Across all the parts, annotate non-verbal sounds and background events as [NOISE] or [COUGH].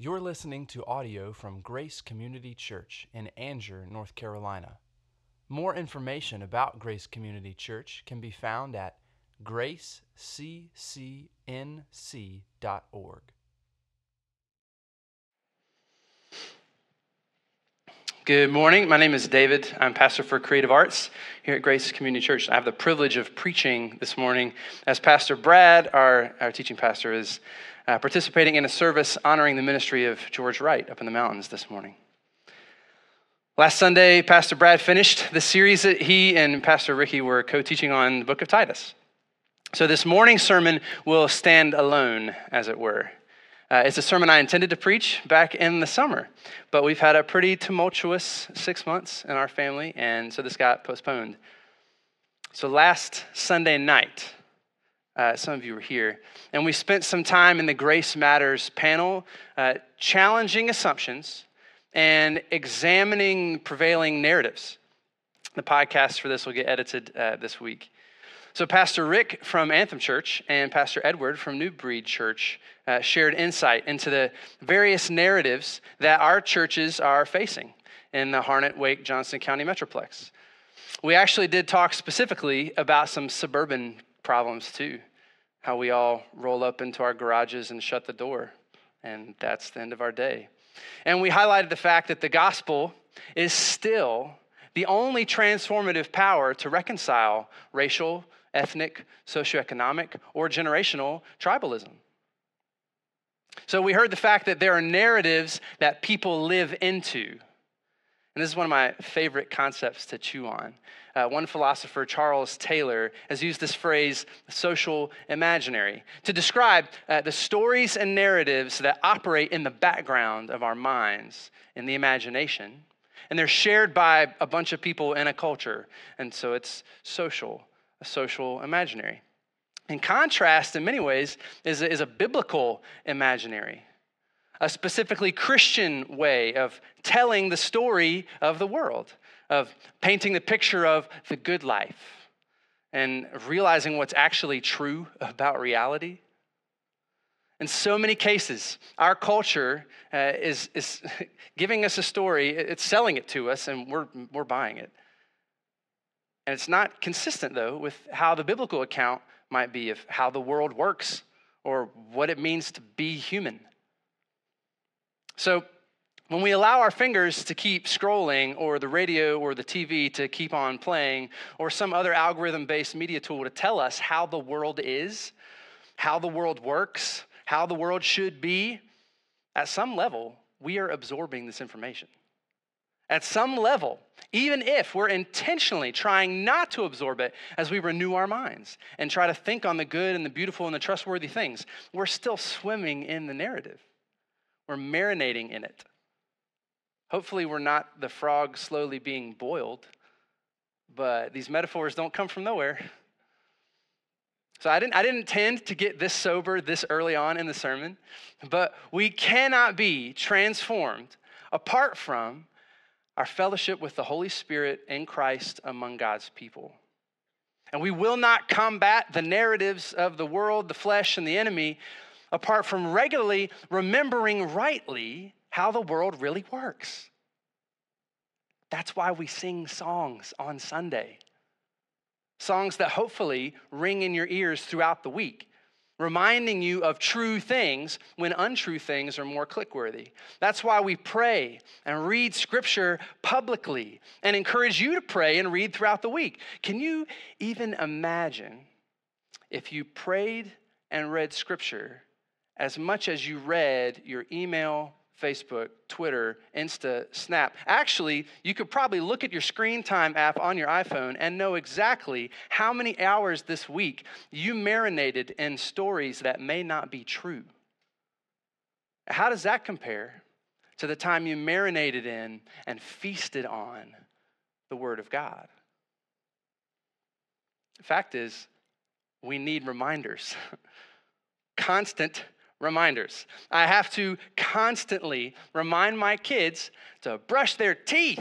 You're listening to audio from Grace Community Church in Angier, North Carolina. More information about Grace Community Church can be found at graceccnc.org. Good morning. My name is David. I'm pastor for creative arts here at Grace Community Church. I have the privilege of preaching this morning as Pastor Brad, our, our teaching pastor, is uh, participating in a service honoring the ministry of George Wright up in the mountains this morning. Last Sunday, Pastor Brad finished the series that he and Pastor Ricky were co teaching on the book of Titus. So this morning's sermon will stand alone, as it were. Uh, it's a sermon I intended to preach back in the summer, but we've had a pretty tumultuous six months in our family, and so this got postponed. So last Sunday night, uh, some of you were here, and we spent some time in the Grace Matters panel uh, challenging assumptions and examining prevailing narratives. The podcast for this will get edited uh, this week. So, Pastor Rick from Anthem Church and Pastor Edward from New Breed Church uh, shared insight into the various narratives that our churches are facing in the Harnett, Wake, Johnston County Metroplex. We actually did talk specifically about some suburban problems too, how we all roll up into our garages and shut the door, and that's the end of our day. And we highlighted the fact that the gospel is still the only transformative power to reconcile racial, ethnic, socioeconomic, or generational tribalism. So we heard the fact that there are narratives that people live into. And this is one of my favorite concepts to chew on. Uh, one philosopher, Charles Taylor, has used this phrase, social imaginary, to describe uh, the stories and narratives that operate in the background of our minds, in the imagination. And they're shared by a bunch of people in a culture. And so it's social a social imaginary. In contrast, in many ways, is is a biblical imaginary, a specifically Christian way of telling the story of the world, of painting the picture of the good life and realizing what's actually true about reality. In so many cases, our culture uh, is, is [LAUGHS] giving us a story, it's selling it to us, and we're, we're buying it. And it's not consistent, though, with how the biblical account might be of how the world works or what it means to be human. So, when we allow our fingers to keep scrolling, or the radio or the TV to keep on playing, or some other algorithm based media tool to tell us how the world is, how the world works, how the world should be, at some level, we are absorbing this information. At some level, even if we're intentionally trying not to absorb it as we renew our minds and try to think on the good and the beautiful and the trustworthy things, we're still swimming in the narrative. We're marinating in it. Hopefully, we're not the frog slowly being boiled, but these metaphors don't come from nowhere. So I didn't, I didn't intend to get this sober this early on in the sermon, but we cannot be transformed apart from our fellowship with the Holy Spirit in Christ among God's people. And we will not combat the narratives of the world, the flesh, and the enemy apart from regularly remembering rightly how the world really works. That's why we sing songs on Sunday. Songs that hopefully ring in your ears throughout the week reminding you of true things when untrue things are more clickworthy. That's why we pray and read scripture publicly and encourage you to pray and read throughout the week. Can you even imagine if you prayed and read scripture as much as you read your email Facebook, Twitter, Insta, Snap. Actually, you could probably look at your screen time app on your iPhone and know exactly how many hours this week you marinated in stories that may not be true. How does that compare to the time you marinated in and feasted on the Word of God? The fact is, we need reminders, [LAUGHS] constant reminders. I have to constantly remind my kids to brush their teeth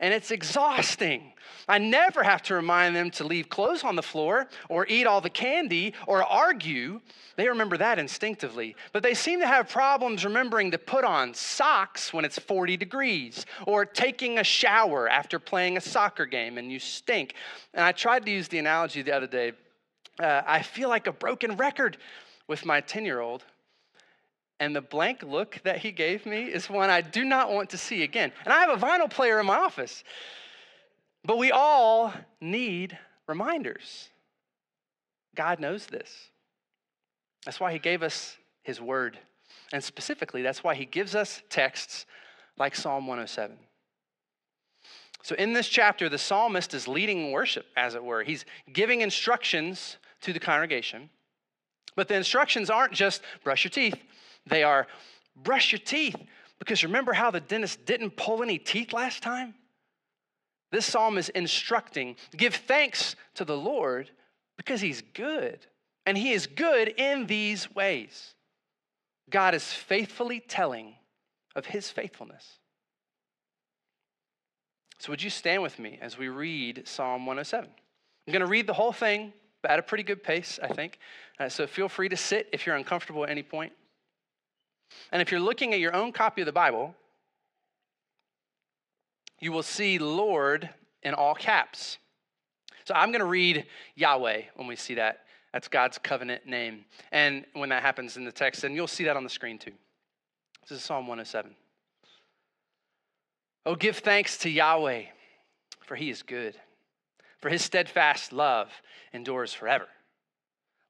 and it's exhausting. I never have to remind them to leave clothes on the floor or eat all the candy or argue. They remember that instinctively. But they seem to have problems remembering to put on socks when it's 40 degrees or taking a shower after playing a soccer game and you stink. And I tried to use the analogy the other day. Uh, I feel like a broken record with my 10 year old and the blank look that he gave me is one I do not want to see again. And I have a vinyl player in my office. But we all need reminders. God knows this. That's why he gave us his word. And specifically, that's why he gives us texts like Psalm 107. So, in this chapter, the psalmist is leading worship, as it were. He's giving instructions to the congregation. But the instructions aren't just brush your teeth, they are brush your teeth. Because remember how the dentist didn't pull any teeth last time? This psalm is instructing give thanks to the Lord because he's good. And he is good in these ways. God is faithfully telling of his faithfulness. So, would you stand with me as we read Psalm 107? I'm going to read the whole thing, but at a pretty good pace, I think. Uh, so, feel free to sit if you're uncomfortable at any point. And if you're looking at your own copy of the Bible, you will see Lord in all caps. So I'm going to read Yahweh when we see that. That's God's covenant name. And when that happens in the text, and you'll see that on the screen too. This is Psalm 107. Oh, give thanks to Yahweh, for he is good, for his steadfast love endures forever.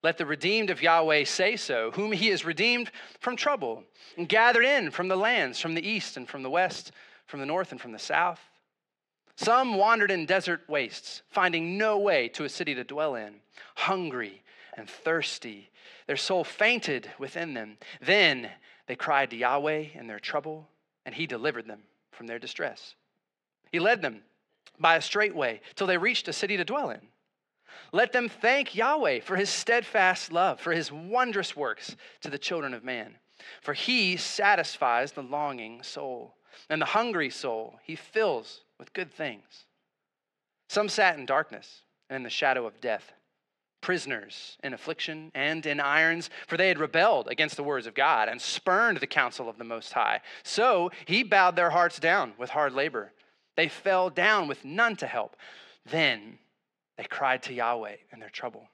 Let the redeemed of Yahweh say so, whom he has redeemed from trouble and gathered in from the lands, from the east and from the west, from the north and from the south. Some wandered in desert wastes, finding no way to a city to dwell in, hungry and thirsty. Their soul fainted within them. Then they cried to Yahweh in their trouble, and he delivered them from their distress. He led them by a straight way till they reached a city to dwell in. Let them thank Yahweh for his steadfast love, for his wondrous works to the children of man. For he satisfies the longing soul, and the hungry soul he fills with good things. Some sat in darkness and in the shadow of death, prisoners in affliction and in irons, for they had rebelled against the words of God and spurned the counsel of the Most High. So he bowed their hearts down with hard labor. They fell down with none to help. Then they cried to Yahweh in their trouble,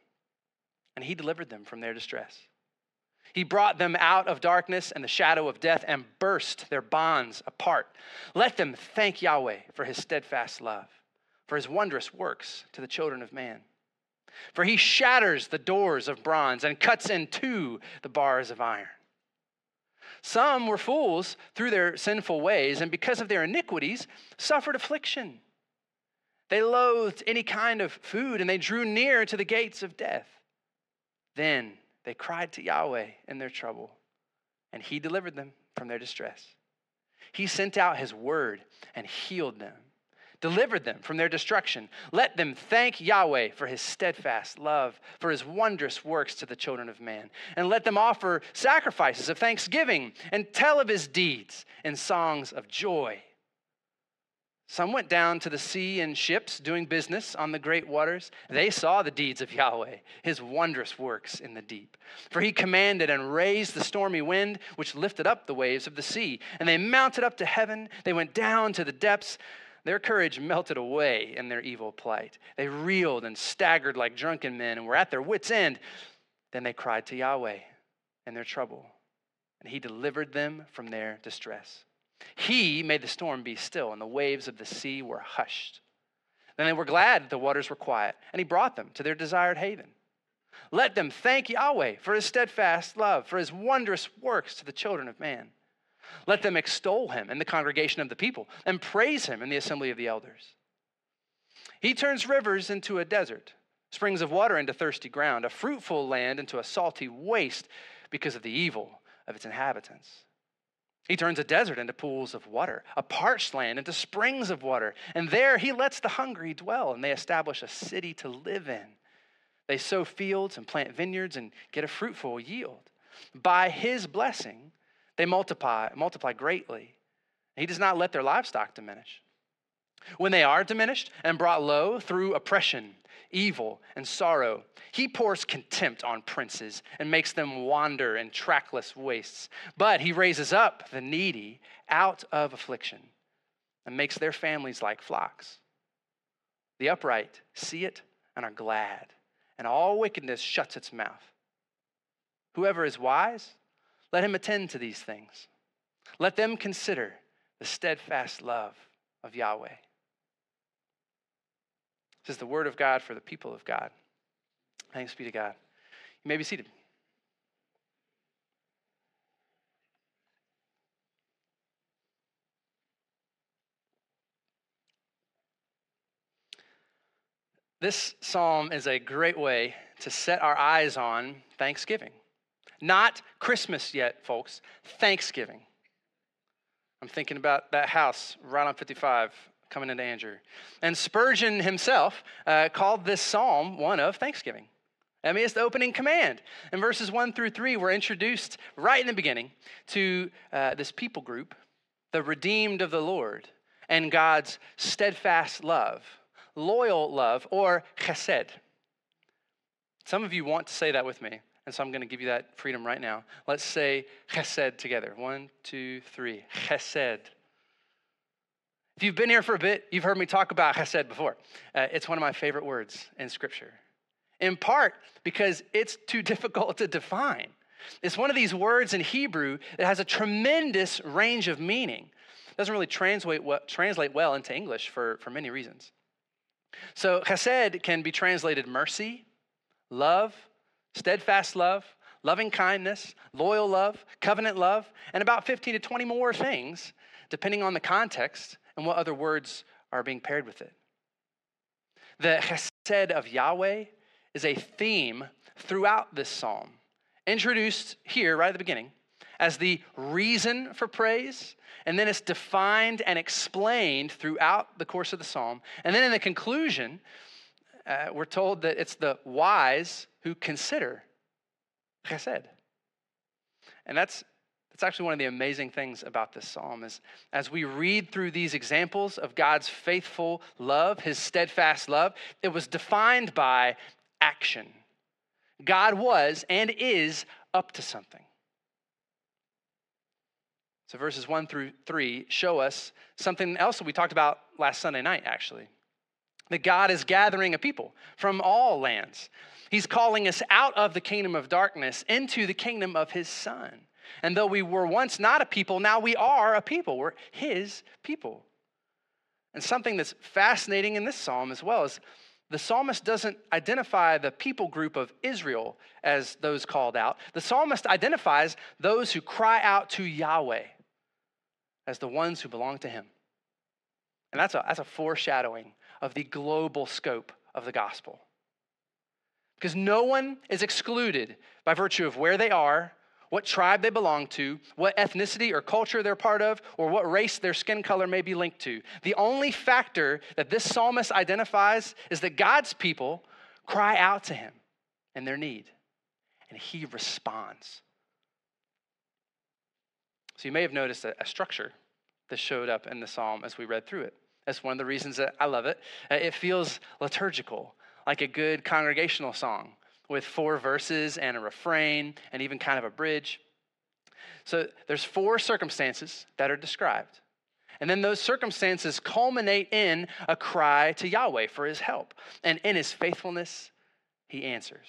and He delivered them from their distress. He brought them out of darkness and the shadow of death and burst their bonds apart. Let them thank Yahweh for His steadfast love, for His wondrous works to the children of man. For He shatters the doors of bronze and cuts in two the bars of iron. Some were fools through their sinful ways, and because of their iniquities, suffered affliction. They loathed any kind of food and they drew near to the gates of death. Then they cried to Yahweh in their trouble, and He delivered them from their distress. He sent out His word and healed them, delivered them from their destruction. Let them thank Yahweh for His steadfast love, for His wondrous works to the children of man. And let them offer sacrifices of thanksgiving and tell of His deeds in songs of joy. Some went down to the sea in ships doing business on the great waters. They saw the deeds of Yahweh, his wondrous works in the deep. For he commanded and raised the stormy wind, which lifted up the waves of the sea. And they mounted up to heaven. They went down to the depths. Their courage melted away in their evil plight. They reeled and staggered like drunken men and were at their wits' end. Then they cried to Yahweh in their trouble, and he delivered them from their distress. He made the storm be still, and the waves of the sea were hushed. Then they were glad that the waters were quiet, and he brought them to their desired haven. Let them thank Yahweh for his steadfast love, for his wondrous works to the children of man. Let them extol him in the congregation of the people, and praise him in the assembly of the elders. He turns rivers into a desert, springs of water into thirsty ground, a fruitful land into a salty waste because of the evil of its inhabitants. He turns a desert into pools of water, a parched land into springs of water. And there he lets the hungry dwell, and they establish a city to live in. They sow fields and plant vineyards and get a fruitful yield. By his blessing, they multiply, multiply greatly. He does not let their livestock diminish. When they are diminished and brought low through oppression, evil, and sorrow, he pours contempt on princes and makes them wander in trackless wastes. But he raises up the needy out of affliction and makes their families like flocks. The upright see it and are glad, and all wickedness shuts its mouth. Whoever is wise, let him attend to these things. Let them consider the steadfast love of Yahweh. This is the word of God for the people of God. Thanks be to God. You may be seated. This psalm is a great way to set our eyes on Thanksgiving. Not Christmas yet, folks, Thanksgiving. I'm thinking about that house right on 55 coming into Angier. And Spurgeon himself uh, called this psalm one of thanksgiving. I mean, it's the opening command. In verses one through three, we're introduced right in the beginning to uh, this people group, the redeemed of the Lord, and God's steadfast love, loyal love, or chesed. Some of you want to say that with me, and so I'm going to give you that freedom right now. Let's say chesed together. One, two, three. Chesed. If you've been here for a bit, you've heard me talk about [LAUGHS] chesed before. Uh, it's one of my favorite words in Scripture, in part because it's too [LAUGHS] difficult to define. It's one of these words in Hebrew that has a tremendous range of meaning. It doesn't really translate well, translate well into English for, for many reasons. So, chesed can be translated mercy, love, steadfast love, loving kindness, loyal love, covenant love, and about 15 to 20 more things, depending on the context and what other words are being paired with it. The chesed of Yahweh is a theme throughout this psalm, introduced here right at the beginning as the reason for praise, and then it's defined and explained throughout the course of the psalm. And then in the conclusion, uh, we're told that it's the wise who consider chesed. And that's that's actually one of the amazing things about this psalm is as we read through these examples of God's faithful love, his steadfast love, it was defined by action. God was and is up to something. So verses 1 through 3 show us something else that we talked about last Sunday night actually. That God is gathering a people from all lands. He's calling us out of the kingdom of darkness into the kingdom of his son. And though we were once not a people, now we are a people. We're his people. And something that's fascinating in this psalm as well is the psalmist doesn't identify the people group of Israel as those called out. The psalmist identifies those who cry out to Yahweh as the ones who belong to him. And that's a, that's a foreshadowing of the global scope of the gospel. Because no one is excluded by virtue of where they are what tribe they belong to, what ethnicity or culture they're part of, or what race their skin color may be linked to. The only factor that this psalmist identifies is that God's people cry out to him in their need, and he responds. So you may have noticed a, a structure that showed up in the psalm as we read through it. That's one of the reasons that I love it. Uh, it feels liturgical, like a good congregational song with four verses and a refrain and even kind of a bridge. So there's four circumstances that are described. And then those circumstances culminate in a cry to Yahweh for his help. And in his faithfulness, he answers.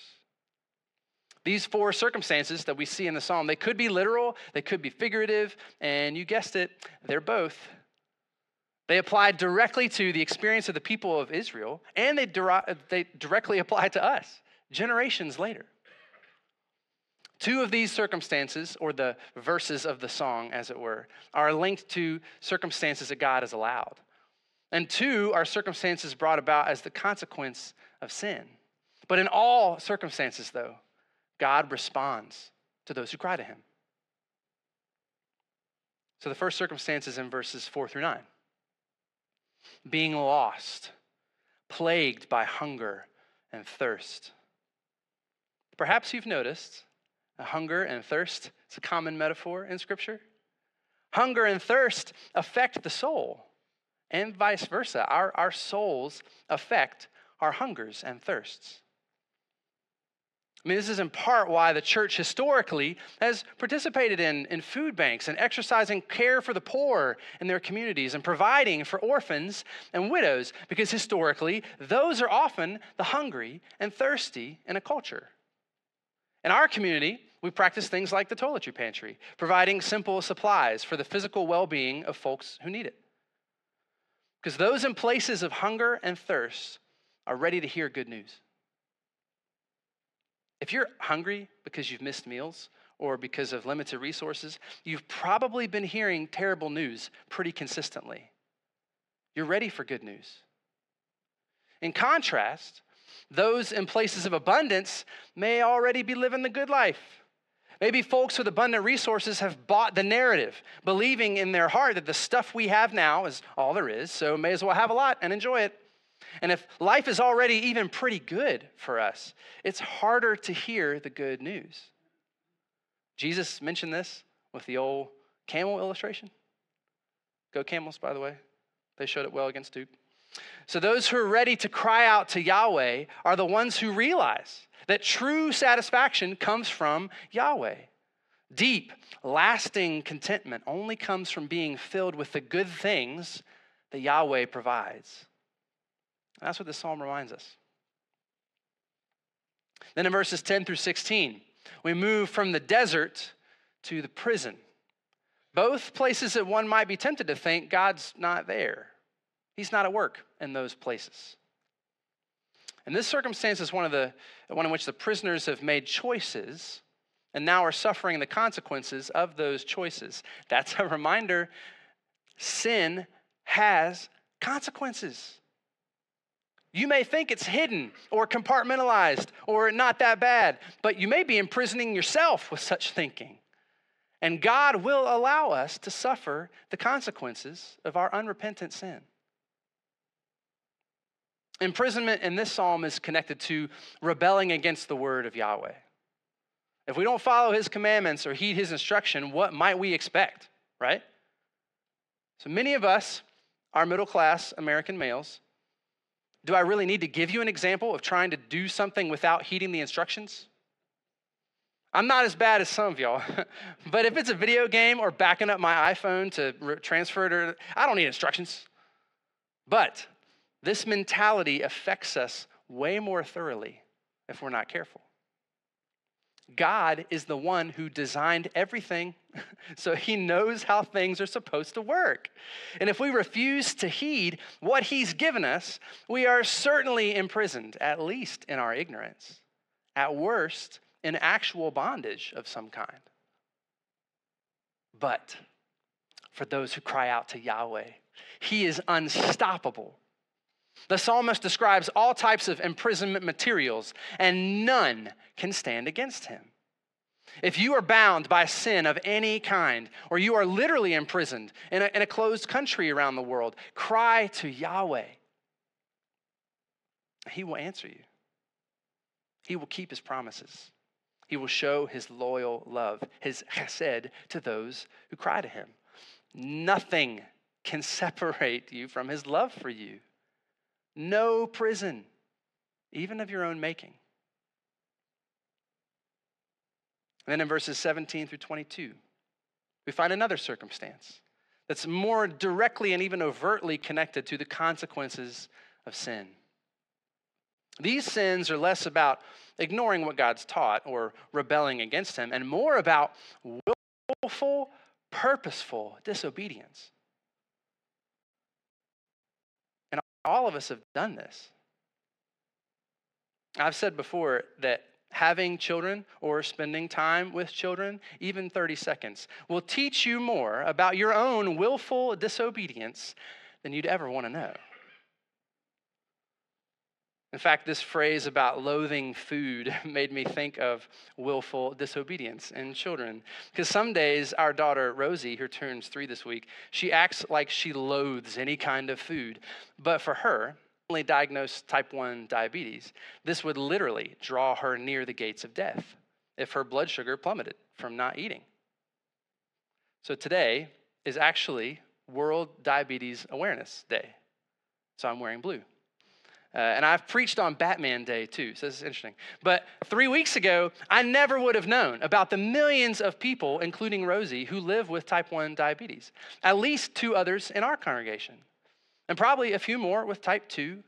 These four circumstances that we see in the psalm, they could be literal, they could be figurative, and you guessed it, they're both. They apply directly to the experience of the people of Israel, and they, they directly apply to us generations later. Two of these circumstances, or the verses of the song, as it were, are linked to circumstances that God has allowed. And two are circumstances brought about as the consequence of sin. But in all circumstances, though, God responds to those who cry to him. So the first circumstance is in verses four through nine being lost, plagued by hunger and thirst. Perhaps you've noticed hunger and thirst is a common metaphor in Scripture. Hunger and thirst affect the soul and vice versa. Our, our souls affect our hungers and thirsts. I mean, this is in part why the church historically has participated in, in food banks and exercising care for the poor in their communities and providing for orphans and widows, because historically, those are often the hungry and thirsty in a culture. In our community, we practice things like the toiletry pantry, providing simple supplies for the physical well being of folks who need it. Because those in places of hunger and thirst are ready to hear good news. If you're hungry because you've missed meals or because of limited resources, you've probably been hearing terrible news pretty consistently. You're ready for good news. In contrast, those in places of abundance may already be living the good life. Maybe folks with abundant resources have bought the narrative, believing in their heart that the stuff we have now is all there is, so may as well have a lot and enjoy it. And if life is already even pretty good for us, it's harder to hear the good news. Jesus mentioned this with the old camel illustration. Go camels, by the way. They showed it well against Duke. So, those who are ready to cry out to Yahweh are the ones who realize that true satisfaction comes from Yahweh. Deep, lasting contentment only comes from being filled with the good things that Yahweh provides. And that's what this psalm reminds us. Then in verses 10 through 16, we move from the desert to the prison. Both places that one might be tempted to think God's not there. He's not at work in those places. And this circumstance is one of the one in which the prisoners have made choices and now are suffering the consequences of those choices. That's a reminder sin has consequences. You may think it's hidden or compartmentalized or not that bad, but you may be imprisoning yourself with such thinking. And God will allow us to suffer the consequences of our unrepentant sin. Imprisonment in this psalm is connected to rebelling against the word of Yahweh. If we don't follow his commandments or heed his instruction, what might we expect, right? So many of us are middle class American males do I really need to give you an example of trying to do something without heeding the instructions? I'm not as bad as some of y'all, [LAUGHS] but if it's a video game or backing up my iPhone to transfer it, or, I don't need instructions. But this mentality affects us way more thoroughly if we're not careful. God is the one who designed everything, [LAUGHS] so he knows how things are supposed to work. And if we refuse to heed what he's given us, we are certainly imprisoned, at least in our ignorance, at worst, in actual bondage of some kind. But for those who cry out to Yahweh, he is unstoppable. The psalmist describes all types of imprisonment materials, and none can stand against him. If you are bound by sin of any kind, or you are literally imprisoned in a, in a closed country around the world, cry to Yahweh. He will answer you. He will keep his promises. He will show his loyal love, his chesed, to those who cry to him. Nothing can [LAUGHS] separate you from his love for you. No prison, even of your own making. And then in verses 17 through 22, we find another circumstance that's more directly and even overtly connected to the consequences of sin. These sins are less about ignoring what God's taught or rebelling against Him, and more about willful, purposeful disobedience. All of us have done this. I've said before that having children or spending time with children, even 30 seconds, will teach you more about your own willful disobedience than you'd ever want to know. In fact, this phrase about loathing food [LAUGHS] made me think of willful disobedience in children. Because some days, our daughter Rosie, who turns three this week, she acts like she loathes any kind of food. But for her, only diagnosed type 1 diabetes, this would literally draw her near the gates of death if her blood sugar plummeted from not eating. So today is actually World Diabetes Awareness Day. So I'm wearing blue. Uh, and I've preached on Batman Day too, so this is interesting. But three weeks ago, I never would have known about the millions of people, including Rosie, who live with type 1 diabetes. At least two others in our congregation, and probably a few more with type 2.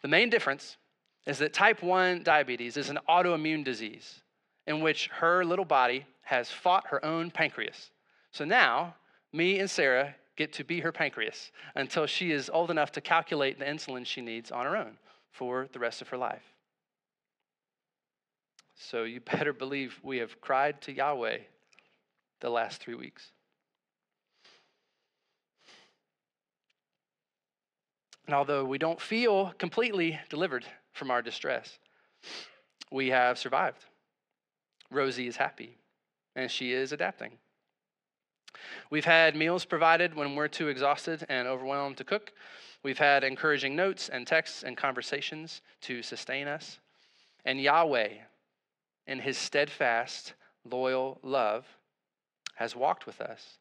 The main difference is that type 1 diabetes is an autoimmune disease in which her little body has fought her own pancreas. So now, me and Sarah get to be her pancreas until she is old enough to calculate the insulin she needs on her own for the rest of her life. So you [LAUGHS] better believe we have cried to Yahweh the last three weeks. And although we don't feel completely delivered from our distress, we have survived. Rosie is happy, and she is adapting. We've had meals provided when we're too exhausted and overwhelmed to cook. We've had encouraging notes and texts and conversations to sustain us. And Yahweh, in his steadfast, loyal love, has walked with us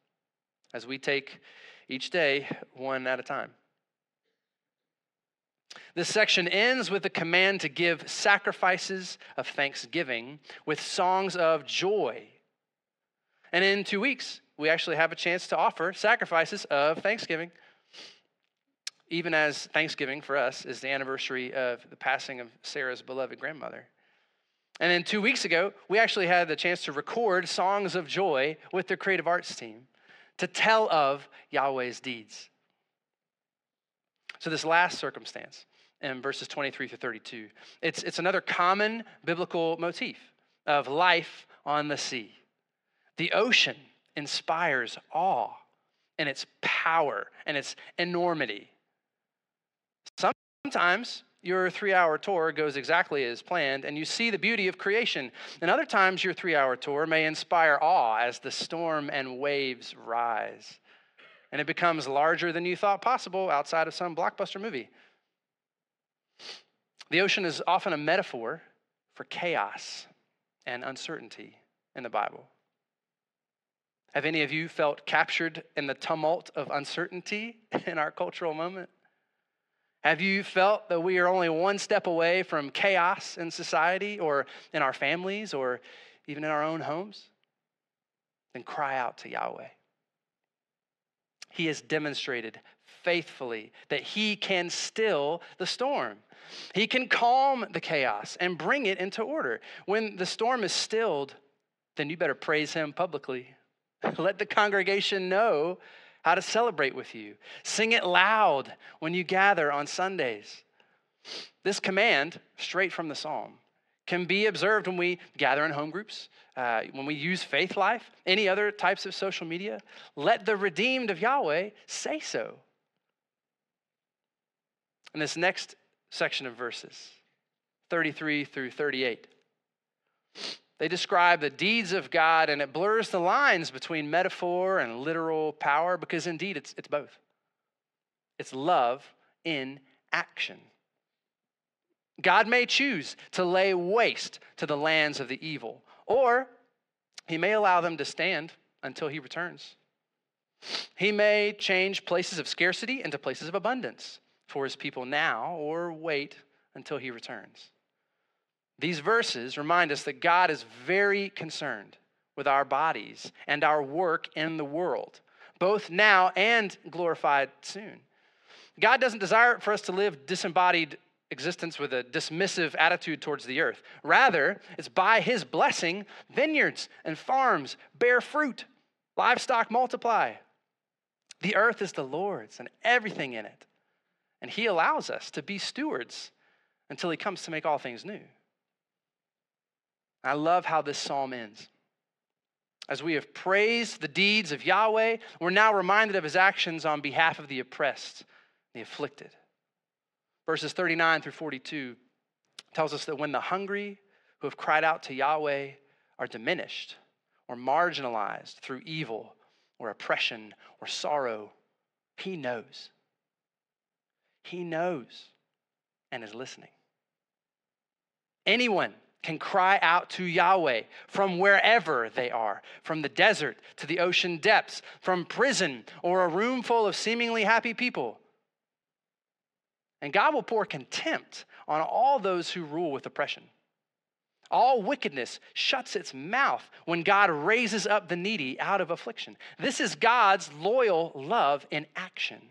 as we take each day one at a time. This section ends with a command to give sacrifices of thanksgiving with songs of joy. And in two weeks, we actually have a chance to offer sacrifices of thanksgiving. Even as Thanksgiving for us is the anniversary of the passing of Sarah's beloved grandmother. And then two weeks ago, we actually had the chance to record songs of joy with the creative arts team to tell of Yahweh's deeds. So, this last circumstance in verses 23 through 32, it's, it's another common biblical motif of life on the sea. The ocean inspires awe and its power and its enormity. Sometimes your three hour tour goes exactly as planned and you see the beauty of creation. And other times your three hour tour may inspire awe as the storm and waves rise. And it becomes larger than you thought possible outside of some blockbuster movie. The ocean is often a metaphor for chaos and uncertainty in the Bible. Have any of you felt captured in the tumult of uncertainty [LAUGHS] in our cultural moment? Have you felt that we are only one step away from chaos in society or in our families or even in our own homes? Then cry out to Yahweh. He has demonstrated faithfully that He can still the storm. He can calm the chaos and bring it into order. When the storm is stilled, then you better praise Him publicly. [LAUGHS] Let the congregation know how to celebrate with you. Sing it loud when you gather on Sundays. This command, straight from the psalm, can be observed when we gather in home groups, uh, when we use Faithlife, any other types of social media. Let the redeemed of Yahweh say so. In this next section of verses, 33 through 38, they describe the deeds of God, and it blurs the lines between metaphor and literal power because indeed it's, it's both. It's love in action. God may choose to lay waste to the lands of the evil, or he may allow them to stand until he returns. He may change places of scarcity into places of abundance for his people now, or wait until he returns. These verses remind us that God is very concerned with our bodies and our work in the world, both now and glorified soon. God doesn't desire for us to live disembodied existence with a dismissive attitude towards the earth. Rather, it's by his blessing, vineyards and farms bear fruit, livestock multiply. The earth is the Lord's and everything in it. And he allows us to be stewards until he comes to make all things new. I love how this psalm ends. As we have praised the deeds of Yahweh, we're now reminded of his actions on behalf of the oppressed, the afflicted. Verses 39 through 42 tells us that when the hungry who have cried out to Yahweh are diminished or marginalized through evil or oppression or sorrow, he knows. He knows and is listening. Anyone can cry out to Yahweh from wherever they are, from the desert to the ocean depths, from prison or a room full of seemingly happy people. And God will pour contempt on all those who rule with oppression. All wickedness shuts its mouth when God raises up the needy out of affliction. This is God's loyal love in action,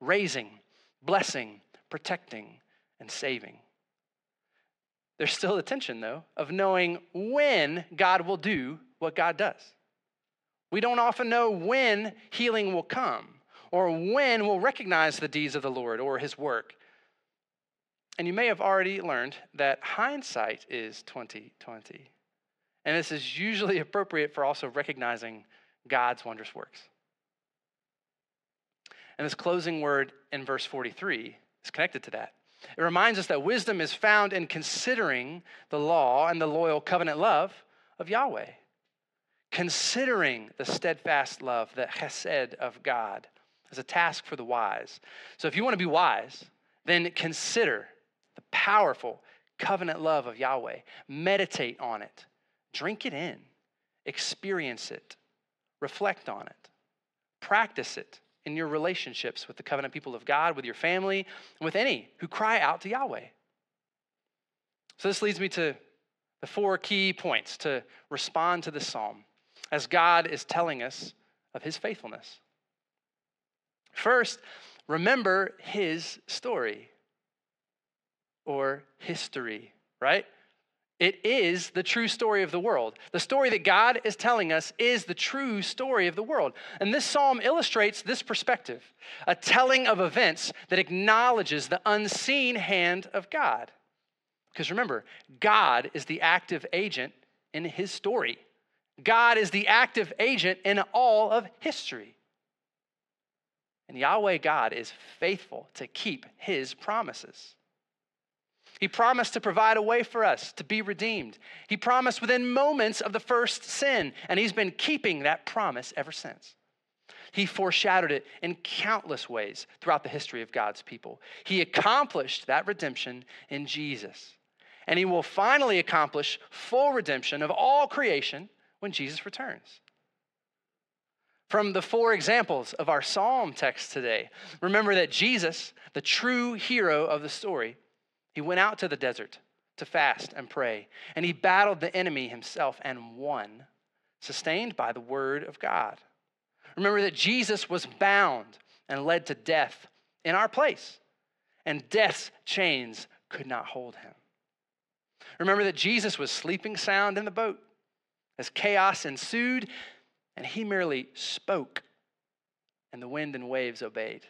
raising, blessing, protecting, and saving. There's still the tension, though, of knowing when God will do what God does. We don't often know when healing will come or when we'll recognize the deeds of the Lord or his work. And you may have already learned that hindsight is 2020. And this is usually appropriate for also recognizing God's wondrous works. And this closing word in verse 43 is connected to that. It reminds us that wisdom is found in considering the law and the loyal covenant love of Yahweh, considering the steadfast love, the chesed of God, as a task for the wise. So if you want to be wise, then consider the powerful covenant love of Yahweh. Meditate on it, drink it in, experience it, reflect on it, practice it in your relationships with the covenant people of God, with your family, and with any who cry out to Yahweh. So, this leads me to the four key points to respond to this psalm as God is telling us of his faithfulness. First, remember his story or history, right? It is the true story of the world. The story that God is telling us is the true story of the world. And this psalm illustrates this perspective a telling of events that acknowledges the unseen hand of God. Because remember, God is the active agent in his story, God is the active agent in all of history. And Yahweh God is faithful to keep his promises. He promised to provide a way for us to be redeemed. He promised within moments of the first sin, and He's been keeping that promise ever since. He foreshadowed it in countless ways throughout the history of God's people. He accomplished that redemption in Jesus. And He will finally accomplish full redemption of all creation when Jesus returns. From the four examples of our psalm text today, remember that Jesus, the true hero of the story, he went out to the desert to fast and pray, and he battled the enemy himself and won, sustained by the word of God. Remember that Jesus was bound and led to death in our place, and death's chains could not hold him. Remember that Jesus was sleeping sound in the boat as chaos ensued, and he merely spoke, and the wind and waves obeyed.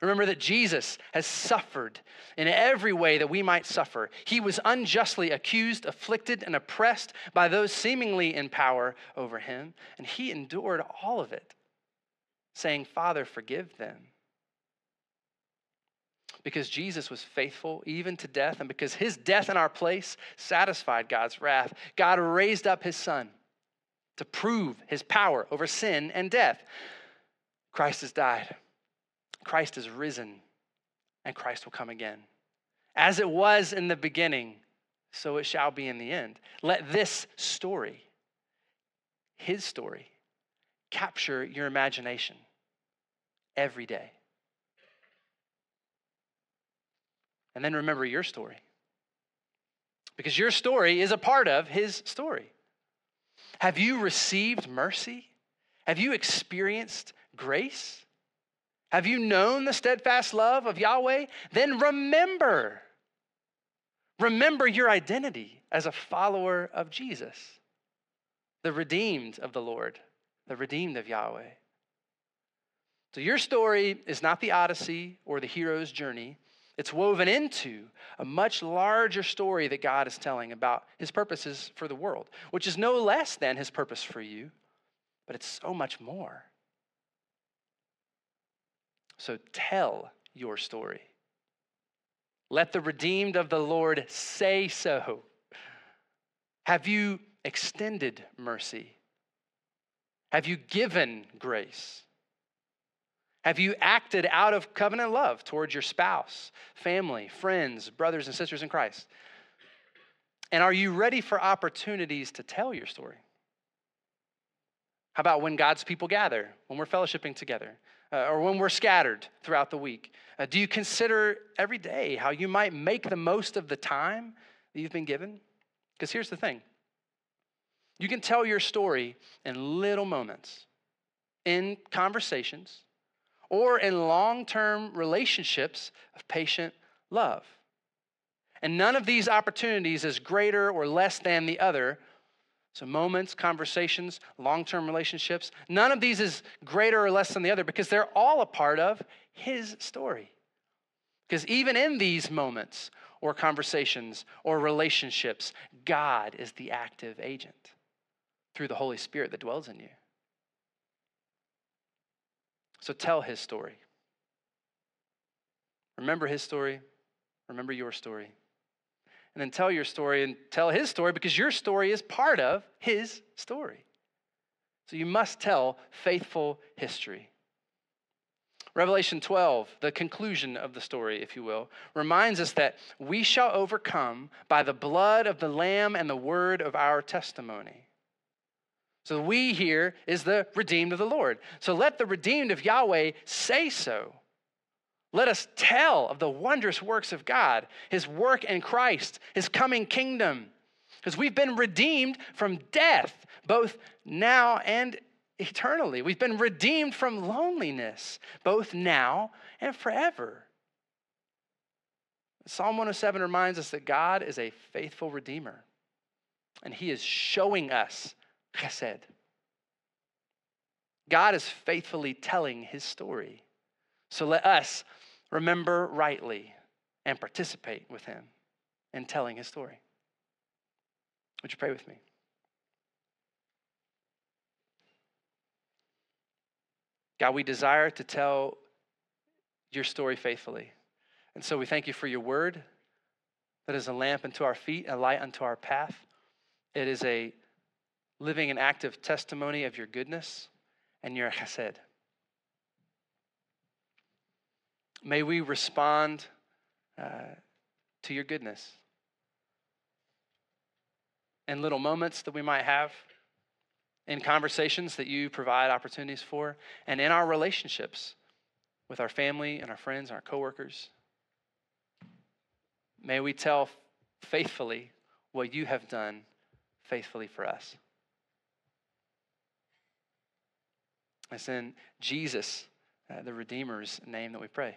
Remember that Jesus has suffered in every way that we might suffer. He was unjustly accused, afflicted, and oppressed by those seemingly in power over him, and he endured all of it, saying, Father, forgive them. Because Jesus was faithful even to death, and because his death in our place satisfied God's wrath, God raised up his son to prove his power over sin and death. Christ has died. Christ is risen and Christ will come again. As it was in the beginning, so it shall be in the end. Let this story, his story, capture your imagination every day. And then remember your story. Because your story is a part of his story. Have you received mercy? Have you experienced grace? Have you known the steadfast love of Yahweh? Then remember. Remember your identity as a follower of Jesus, the redeemed of the Lord, the redeemed of Yahweh. So, your story is not the Odyssey or the hero's journey. It's woven into a much larger story that God is telling about his purposes for the world, which is no less than his purpose for you, but it's so much more. So tell your story. Let the redeemed of the Lord say so. Have you extended mercy? Have you given grace? Have you acted out of covenant love towards your spouse, family, friends, brothers, and sisters in Christ? And are you ready for opportunities to tell your story? How about when God's people gather, when we're fellowshipping together, uh, or when we're scattered throughout the week? Uh, do you consider every day how you might make the most of the time that you've been given? Because here's the thing you can tell your story in little moments, in conversations, or in long term relationships of patient love. And none of these opportunities is greater or less than the other. So, moments, conversations, long term relationships, none of these is greater or less than the other because they're all a part of His story. Because even in these moments, or conversations, or relationships, God is the active agent through the Holy Spirit that dwells in you. So, tell His story. Remember His story, remember your story and then tell your story and tell his story because your story is part of his story. So you must tell faithful history. Revelation 12, the conclusion of the story, if you will, reminds us that we shall overcome by the blood of the Lamb and the word of our testimony. So we here is the redeemed of the Lord. So let the redeemed of Yahweh say so. Let us tell of the wondrous works of God, his work in Christ, his coming kingdom. Because we've been redeemed from death, both now and eternally. We've been redeemed from loneliness, both now and forever. Psalm 107 reminds us that God is a faithful redeemer, and he is showing us chesed. God is faithfully telling his story. So let us remember rightly, and participate with him in telling his story. Would you pray with me? God, we desire to tell your story faithfully. And so we thank you for your word that is a lamp unto our feet, a light unto our path. It is a living and active testimony of your goodness and your chesed. May we respond uh, to your goodness. In little moments that we might have, in conversations that you provide opportunities for, and in our relationships with our family and our friends and our coworkers. May we tell faithfully what you have done faithfully for us. It's in Jesus, uh, the Redeemer's name, that we pray.